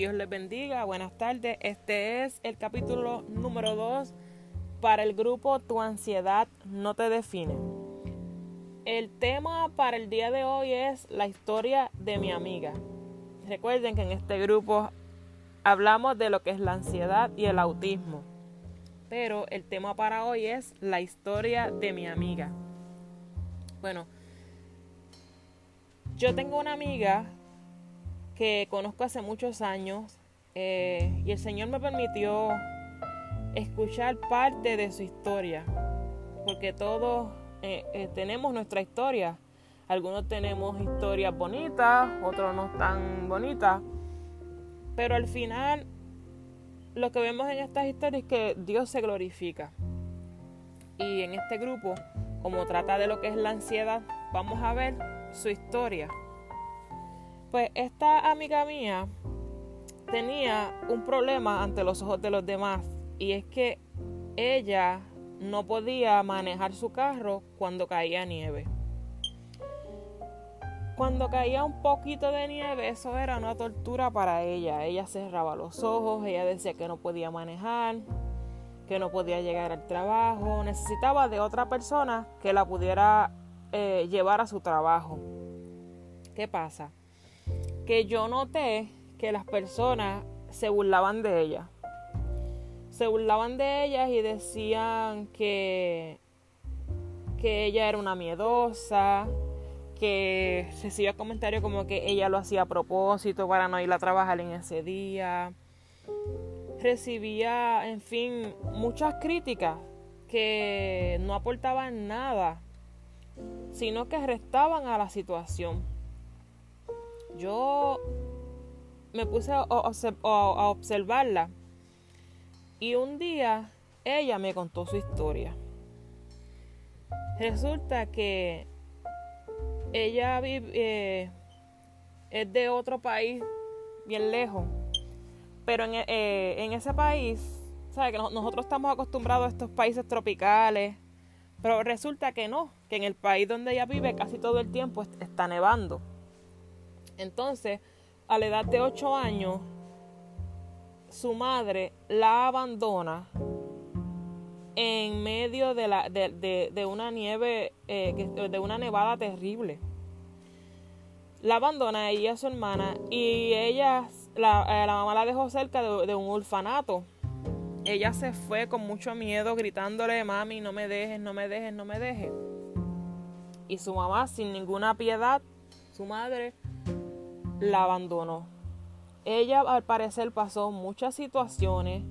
Dios les bendiga, buenas tardes. Este es el capítulo número 2 para el grupo Tu ansiedad no te define. El tema para el día de hoy es la historia de mi amiga. Recuerden que en este grupo hablamos de lo que es la ansiedad y el autismo. Pero el tema para hoy es la historia de mi amiga. Bueno, yo tengo una amiga que conozco hace muchos años eh, y el Señor me permitió escuchar parte de su historia, porque todos eh, eh, tenemos nuestra historia. Algunos tenemos historias bonitas, otros no tan bonitas, pero al final lo que vemos en estas historias es que Dios se glorifica. Y en este grupo, como trata de lo que es la ansiedad, vamos a ver su historia. Pues esta amiga mía tenía un problema ante los ojos de los demás y es que ella no podía manejar su carro cuando caía nieve. Cuando caía un poquito de nieve, eso era una tortura para ella. Ella cerraba los ojos, ella decía que no podía manejar, que no podía llegar al trabajo, necesitaba de otra persona que la pudiera eh, llevar a su trabajo. ¿Qué pasa? Que yo noté que las personas se burlaban de ella. Se burlaban de ellas y decían que, que ella era una miedosa, que hacía comentarios como que ella lo hacía a propósito para no ir a trabajar en ese día. Recibía, en fin, muchas críticas que no aportaban nada, sino que restaban a la situación yo me puse a, observarla y un día ella me contó su historia. Resulta que ella vive, eh, es de otro país bien lejos, pero en, eh, en ese país, ¿sabe? que nosotros estamos acostumbrados a estos países tropicales, pero resulta que no, que en el país donde ella vive casi todo el tiempo está nevando. Entonces, a la edad de 8 años, su madre la abandona en medio de, una nieve, eh, de una nevada terrible. La abandona ella y a su hermana y ella, la, eh, la mamá la dejó cerca de, un orfanato. Ella se fue con mucho miedo gritándole, mami, no me dejes, no me dejes, no me dejes. Y su mamá, sin ninguna piedad, su madre, la abandonó. Ella al parecer pasó muchas situaciones,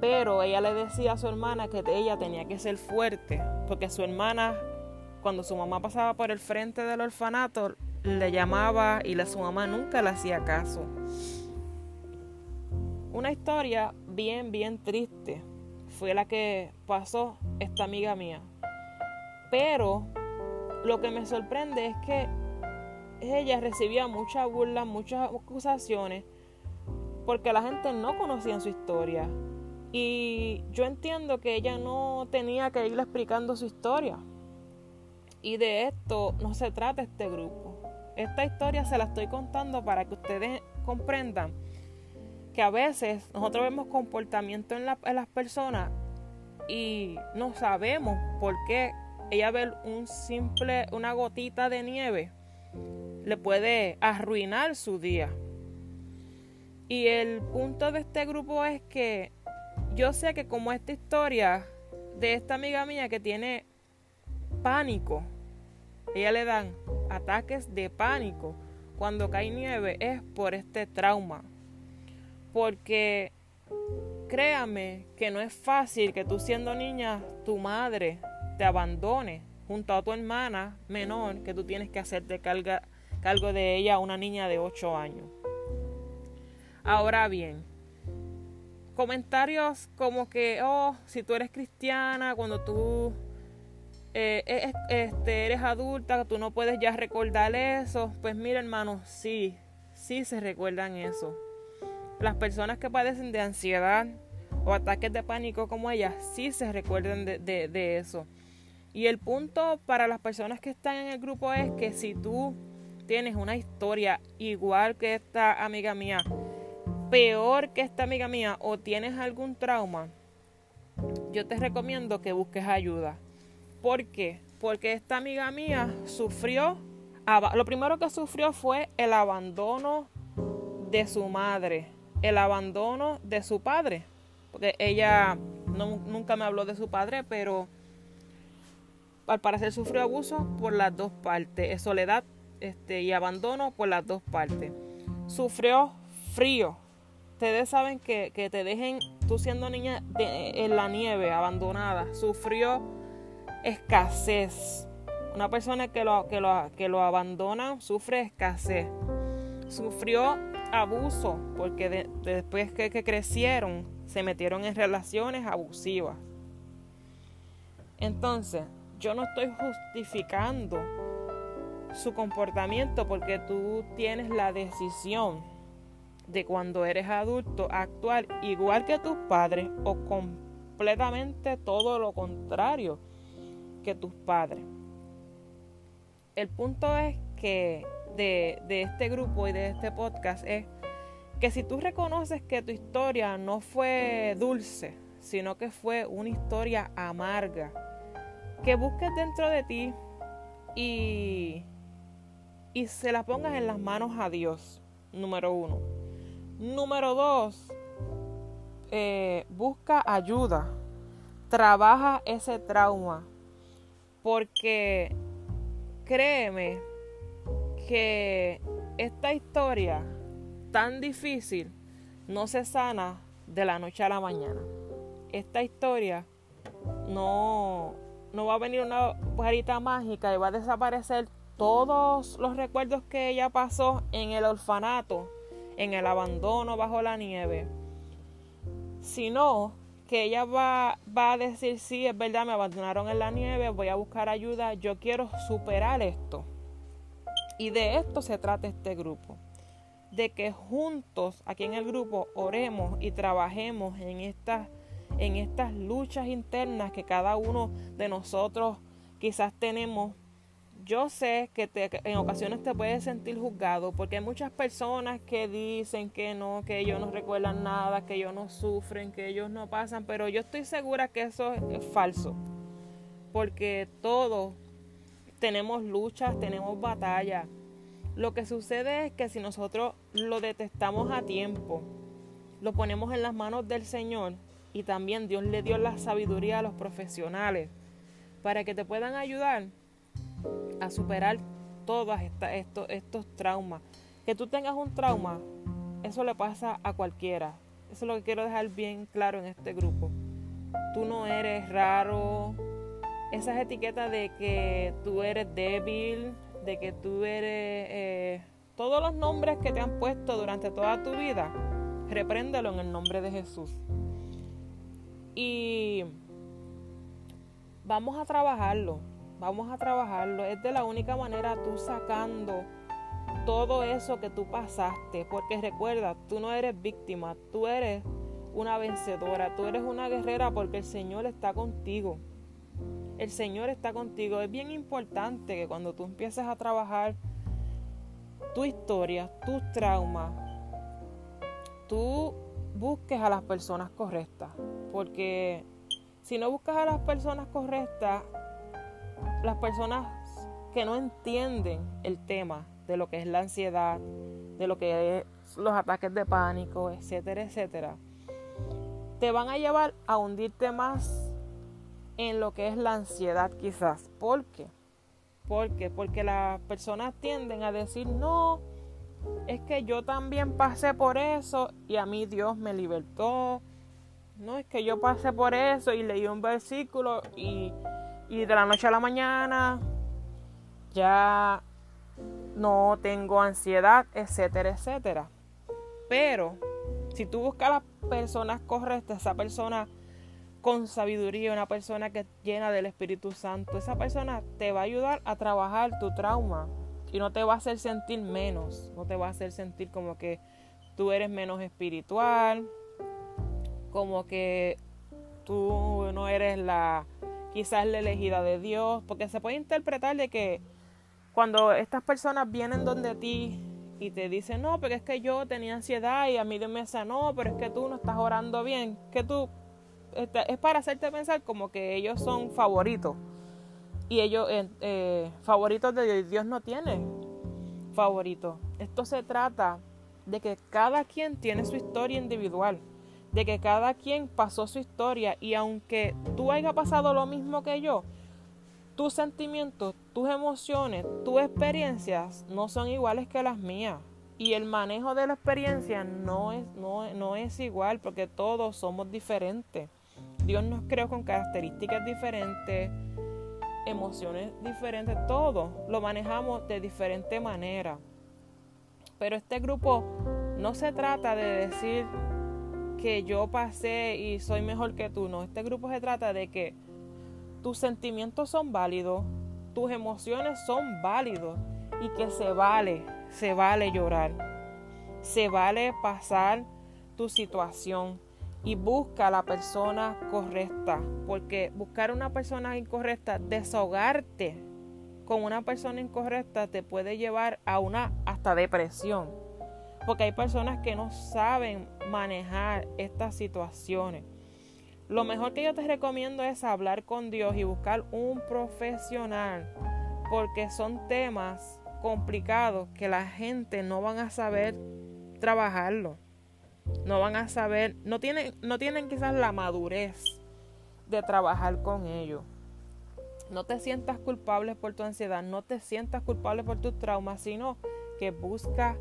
pero ella le decía a su hermana que ella tenía que ser fuerte, porque su hermana, cuando su mamá pasaba por el frente del orfanato, le llamaba y la, su mamá nunca le hacía caso. Una historia bien, bien triste fue la que pasó esta amiga mía. Pero lo que me sorprende es que ella recibía mucha burla, muchas acusaciones, porque la gente no conocía su historia. Y yo entiendo que ella no tenía que irle explicando su historia. Y de esto no se trata este grupo. Esta historia se la estoy contando para que ustedes comprendan que a veces nosotros vemos comportamiento en, en las personas y no sabemos por qué ella ve un simple, una gotita de nieve le puede arruinar su día. Y el punto de este grupo es que yo sé que como esta historia de esta amiga mía que tiene pánico, ella le dan ataques de pánico cuando cae nieve es por este trauma. Porque créame que no es fácil que tú siendo niña, tu madre te abandone junto a tu hermana menor que tú tienes que hacerte carga cargo de ella una niña de 8 años. Ahora bien, comentarios como que, oh, si tú eres cristiana, cuando tú eh, este, eres adulta, tú no puedes ya recordar eso. Pues mira, hermano, sí, sí se recuerdan eso. Las personas que padecen de ansiedad o ataques de pánico como ella, sí se recuerdan de eso. Y el punto para las personas que están en el grupo es que si tú tienes una historia igual que esta amiga mía, peor que esta amiga mía o tienes algún trauma, yo te recomiendo que busques ayuda. ¿Por qué? Porque esta amiga mía sufrió, lo primero que sufrió fue el abandono de su madre, el abandono de su padre, porque ella nunca me habló de su padre, pero al parecer sufrió abuso por las dos partes, soledad este, y abandono por las dos partes. Sufrió frío. Ustedes saben que, te dejen, tú siendo niña en la nieve, abandonada, sufrió escasez. Una persona que lo, que lo, que lo abandona sufre escasez. Sufrió abuso porque después que, que crecieron se metieron en relaciones abusivas. Entonces, yo no estoy justificando su comportamiento porque tú tienes la decisión de cuando eres adulto actuar igual que tus padres o completamente todo lo contrario que tus padres. El punto es que de, de este grupo y de este podcast es que si tú reconoces que tu historia no fue dulce, sino que fue una historia amarga, que busques dentro de ti y, y se la pongas en las manos a Dios, número uno. Número dos, eh, busca ayuda, trabaja ese trauma, porque créeme que esta historia tan difícil no se sana de la noche a la mañana. Esta historia no, no va a venir una varita mágica y va a desaparecer todos los recuerdos que ella pasó en el orfanato, en el abandono bajo la nieve, sino que ella va, va a decir, sí, es verdad, me abandonaron en la nieve, voy a buscar ayuda, yo quiero superar esto. Y de esto se trata este grupo de que juntos aquí en el grupo oremos y trabajemos en estas, en estas luchas internas que cada uno de nosotros quizás tenemos. Yo sé que en ocasiones te puedes sentir juzgado porque hay muchas personas que dicen que no, que ellos no recuerdan nada, que ellos no sufren, que ellos no pasan, pero yo estoy segura que eso es falso. Porque todos tenemos luchas, tenemos batallas lo que sucede es que si nosotros lo detestamos a tiempo, lo ponemos en las manos del Señor y también Dios le dio la sabiduría a los profesionales para que te puedan ayudar a superar todos estos, estos traumas. Que tú tengas un trauma, eso le pasa a cualquiera. Eso es lo que quiero dejar bien claro en este grupo. Tú no eres raro. Esas etiquetas de que tú eres débil, de que tú eres eh, todos los nombres que te han puesto durante toda tu vida, repréndelo en el nombre de Jesús. Y vamos a trabajarlo, vamos a trabajarlo. Es de la única manera tú sacando todo eso que tú pasaste, porque recuerda, tú no eres víctima, tú eres una vencedora, tú eres una guerrera porque el Señor está contigo el Señor está contigo. Es bien importante que cuando tú empieces a trabajar tu historia, tus traumas, tú busques a las personas correctas. Porque si no buscas a las personas correctas, las personas que no entienden el tema de lo que es la ansiedad, de lo que es los ataques de pánico, etcétera, etcétera, te van a llevar a hundirte más en lo que es la ansiedad quizás. ¿Por qué? ¿Por? Porque las personas tienden a decir, no, es que yo también pasé por eso y a mí Dios me libertó. No, es que yo pasé por eso y leí un versículo y, y de la noche a la mañana ya no tengo ansiedad, etcétera, etcétera. Pero si tú buscas las personas correctas, esa persona con sabiduría, una persona que llena del Espíritu Santo, esa persona te va a ayudar a trabajar tu trauma y no te va a hacer sentir menos, no te va a hacer sentir como que tú eres menos espiritual, como que tú no eres la quizás la elegida de Dios, porque se puede interpretar de que cuando estas personas vienen donde ti y te dice, no, pero es que yo tenía ansiedad y a mí me sanó, pero es que tú no estás orando bien, que tú, este, es para hacerte pensar como que ellos son favoritos. Y ellos, eh, eh, favoritos de Dios, Dios no tiene favoritos. Esto se trata de que cada quien tiene su historia individual, de que cada quien pasó su historia y aunque tú hayas pasado lo mismo que yo, tus sentimientos, tus emociones, tus experiencias no son iguales que las mías. Y el manejo de la experiencia no es, no, no es igual porque todos somos diferentes. Dios nos creó con características diferentes, emociones diferentes, todo lo manejamos de diferente manera. Pero este grupo no se trata de decir que yo pasé y soy mejor que tú, no, este grupo se trata de que tus sentimientos son válidos, tus emociones son válidos y que se vale, se vale llorar, se vale pasar tu situación y busca la persona correcta, porque buscar una persona incorrecta, desahogarte con una persona incorrecta te puede llevar a una hasta depresión, porque hay personas que no saben manejar estas situaciones. Lo mejor que yo te recomiendo es hablar con Dios y buscar un profesional, porque son temas complicados que la gente no van a saber trabajarlo. No van a saber, no tienen, no tienen quizás la madurez de trabajar con ellos. No te sientas culpable por tu ansiedad, no te sientas culpable por tus traumas, sino que busca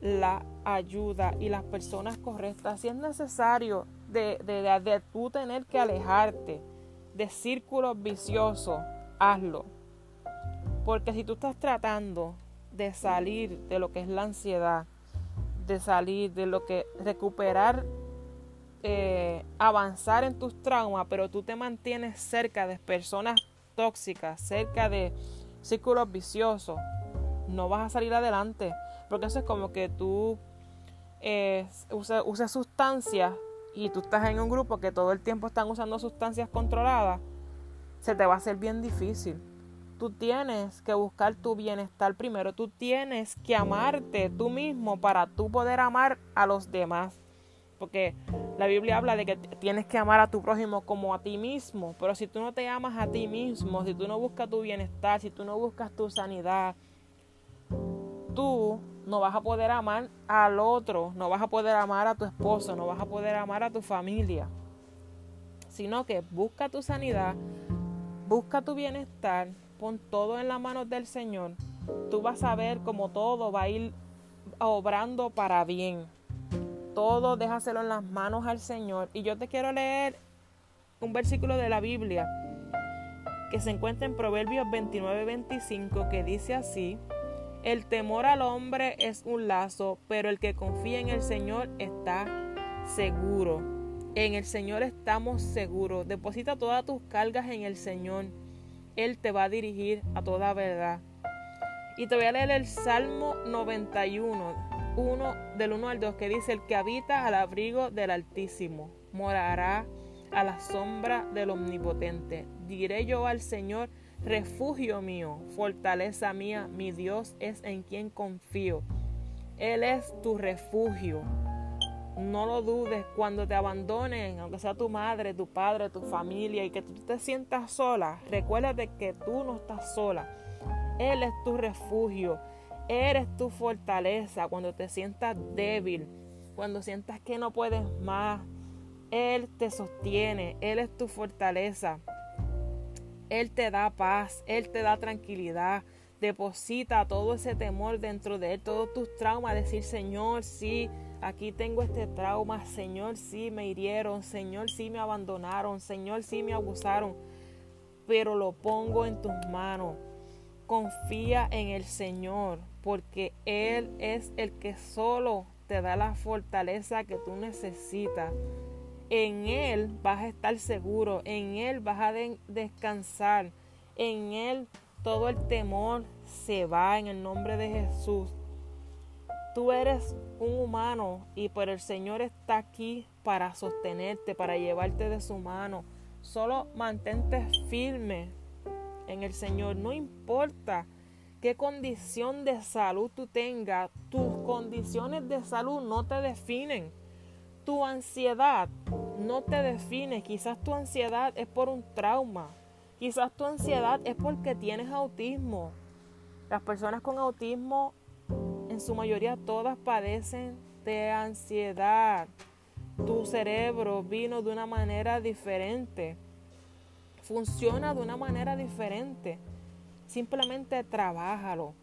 la ayuda y las personas correctas. Si es necesario de, de, de, tú tener que alejarte de círculos viciosos, hazlo. Porque si tú estás tratando de salir de lo que es la ansiedad, de salir de lo que recuperar, eh, avanzar en tus traumas, pero tú te mantienes cerca de personas tóxicas, cerca de círculos viciosos, no vas a salir adelante. Porque eso es como que tú eh, usas sustancias y tú estás en un grupo que todo el tiempo están usando sustancias controladas, se te va a hacer bien difícil. Tú tienes que buscar tu bienestar primero, tú tienes que amarte tú mismo para tú poder amar a los demás. Porque la Biblia habla de que tienes que amar a tu prójimo como a ti mismo. Pero si tú no te amas a ti mismo, si tú no buscas tu bienestar, si tú no buscas tu sanidad, tú no vas a poder amar al otro, no vas a poder amar a tu esposo, no vas a poder amar a tu familia, sino que busca tu sanidad, busca tu bienestar, pon todo en las manos del Señor. Tú vas a ver cómo todo va a ir obrando para bien. Todo déjaselo en las manos al Señor. Y yo te quiero leer un versículo de la Biblia que se encuentra en Proverbios 29-25 que dice así. El temor al hombre es un lazo, pero el que confía en el Señor está seguro. En el Señor estamos seguros. Deposita todas tus cargas en el Señor. Él te va a dirigir a toda verdad. Y te voy a leer el Salmo 91, 1, del 1 al 2, que dice, el que habita al abrigo del Altísimo, morará a la sombra del Omnipotente. Diré yo al Señor, refugio mío, fortaleza mía, mi Dios es en quien confío. Él es tu refugio. No lo dudes cuando te abandonen, aunque sea tu madre, tu padre, tu familia, y que tú te sientas sola. Recuérdate que tú no estás sola. Él es tu refugio. Eres tu fortaleza cuando te sientas débil, cuando sientas que no puedes más. Él te sostiene. Él es tu fortaleza. Él te da paz, Él te da tranquilidad. Deposita todo ese temor dentro de Él, todos tus traumas. Decir, Señor, sí, aquí tengo este trauma. Señor, sí, me hirieron. Señor, sí, me abandonaron. Señor, sí, me abusaron. Pero lo pongo en tus manos. Confía en el Señor, porque Él es el que solo te da la fortaleza que tú necesitas en Él vas a estar seguro, en Él vas a descansar, en Él todo el temor se va en el nombre de Jesús. Tú eres un humano y pero el Señor está aquí para sostenerte, para llevarte de su mano. Solo mantente firme en el Señor. No importa qué condición de salud tú tengas, tus condiciones de salud no te definen. Tu ansiedad no te define. Quizás tu ansiedad es por un trauma. Quizás tu ansiedad es porque tienes autismo. Las personas con autismo, en su mayoría todas padecen de ansiedad. Tu cerebro vino de una manera diferente. Funciona de una manera diferente. Simplemente trabájalo.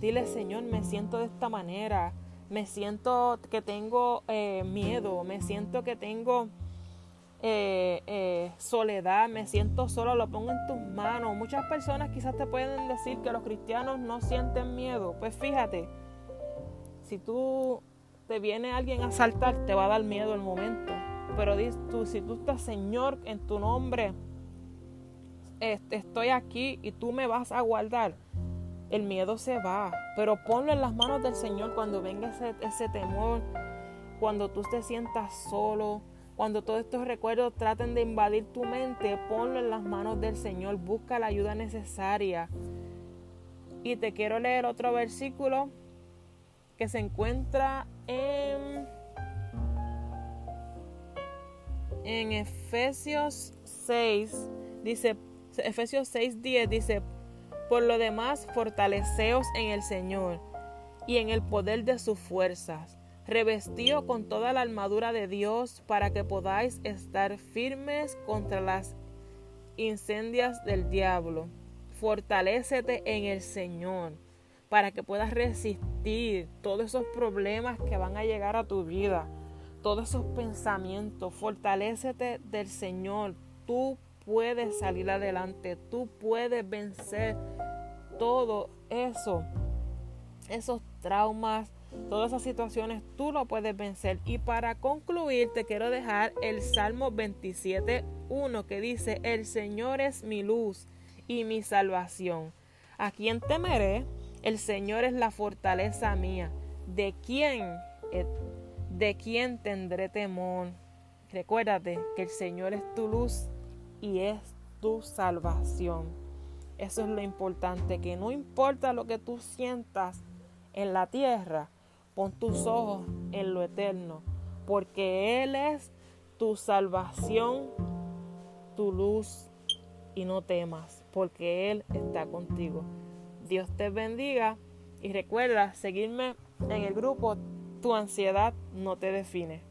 Dile, Señor, me siento de esta manera. Me siento que tengo eh, miedo. Me siento que tengo eh, eh, soledad. Me siento solo. Lo pongo en tus manos. Muchas personas quizás te pueden decir que los cristianos no sienten miedo. Pues fíjate, si tú te viene alguien a asaltar, te va a dar miedo el momento. Pero tú, si tú estás, Señor, en tu nombre, estoy aquí y tú me vas a guardar, el miedo se va. Pero ponlo en las manos del Señor cuando venga ese, temor, cuando tú te sientas solo, cuando todos estos recuerdos traten de invadir tu mente, ponlo en las manos del Señor, busca la ayuda necesaria. Y te quiero leer otro versículo que se encuentra en, en Efesios 6, dice, Efesios 6, 10 dice, por lo demás, fortaleceos en el Señor y en el poder de sus fuerzas, revestido con toda la armadura de Dios para que podáis estar firmes contra las incendias del diablo. Fortalécete en el Señor para que puedas resistir todos esos problemas que van a llegar a tu vida, todos esos pensamientos. Fortalécete del Señor. Tú puedes salir adelante, tú puedes vencer todo eso, esos traumas, todas esas situaciones, tú lo puedes vencer. Y para concluir, te quiero dejar el Salmo 27.1 que dice, el Señor es mi luz y mi salvación. ¿A quién temeré? El Señor es la fortaleza mía. ¿De quién? Eh, ¿De quién tendré temor? Recuérdate que el Señor es tu luz y es tu salvación. Eso es lo importante, que no importa lo que tú sientas en la tierra, pon tus ojos en lo eterno, porque Él es tu salvación, tu luz, y no temas, porque Él está contigo. Dios te bendiga y recuerda seguirme en el grupo Tu ansiedad no te define.